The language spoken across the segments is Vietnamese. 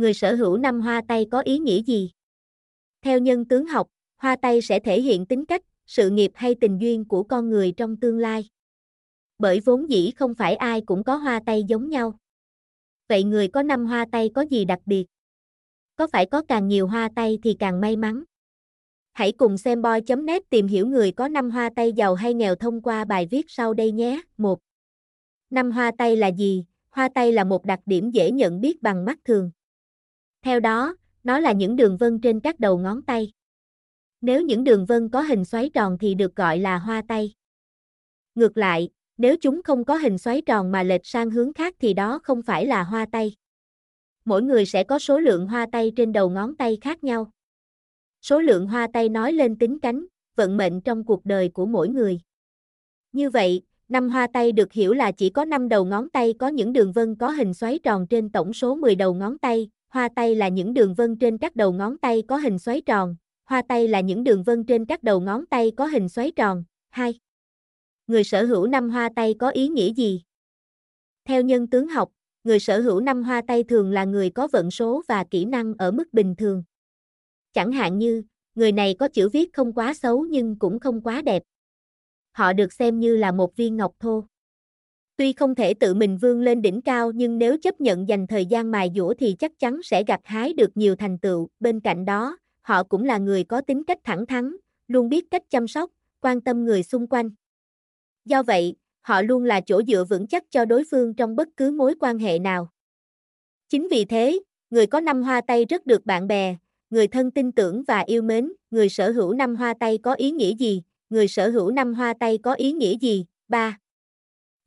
người sở hữu năm hoa tay có ý nghĩa gì? Theo nhân tướng học, hoa tay sẽ thể hiện tính cách, sự nghiệp hay tình duyên của con người trong tương lai. Bởi vốn dĩ không phải ai cũng có hoa tay giống nhau. Vậy người có năm hoa tay có gì đặc biệt? Có phải có càng nhiều hoa tay thì càng may mắn? Hãy cùng xem boy.net tìm hiểu người có năm hoa tay giàu hay nghèo thông qua bài viết sau đây nhé. 1. Năm hoa tay là gì? Hoa tay là một đặc điểm dễ nhận biết bằng mắt thường. Theo đó, nó là những đường vân trên các đầu ngón tay. Nếu những đường vân có hình xoáy tròn thì được gọi là hoa tay. Ngược lại, nếu chúng không có hình xoáy tròn mà lệch sang hướng khác thì đó không phải là hoa tay. Mỗi người sẽ có số lượng hoa tay trên đầu ngón tay khác nhau. Số lượng hoa tay nói lên tính cánh, vận mệnh trong cuộc đời của mỗi người. Như vậy, năm hoa tay được hiểu là chỉ có năm đầu ngón tay có những đường vân có hình xoáy tròn trên tổng số 10 đầu ngón tay, hoa tay là những đường vân trên các đầu ngón tay có hình xoáy tròn, hoa tay là những đường vân trên các đầu ngón tay có hình xoáy tròn. 2. Người sở hữu năm hoa tay có ý nghĩa gì? Theo nhân tướng học, người sở hữu năm hoa tay thường là người có vận số và kỹ năng ở mức bình thường. Chẳng hạn như, người này có chữ viết không quá xấu nhưng cũng không quá đẹp. Họ được xem như là một viên ngọc thô. Tuy không thể tự mình vươn lên đỉnh cao nhưng nếu chấp nhận dành thời gian mài dũa thì chắc chắn sẽ gặt hái được nhiều thành tựu. Bên cạnh đó, họ cũng là người có tính cách thẳng thắn, luôn biết cách chăm sóc, quan tâm người xung quanh. Do vậy, họ luôn là chỗ dựa vững chắc cho đối phương trong bất cứ mối quan hệ nào. Chính vì thế, người có năm hoa tay rất được bạn bè, người thân tin tưởng và yêu mến, người sở hữu năm hoa tay có ý nghĩa gì? Người sở hữu năm hoa tay có ý nghĩa gì? 3.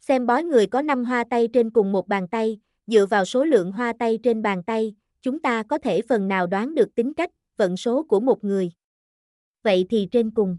Xem bói người có năm hoa tay trên cùng một bàn tay, dựa vào số lượng hoa tay trên bàn tay, chúng ta có thể phần nào đoán được tính cách, vận số của một người. Vậy thì trên cùng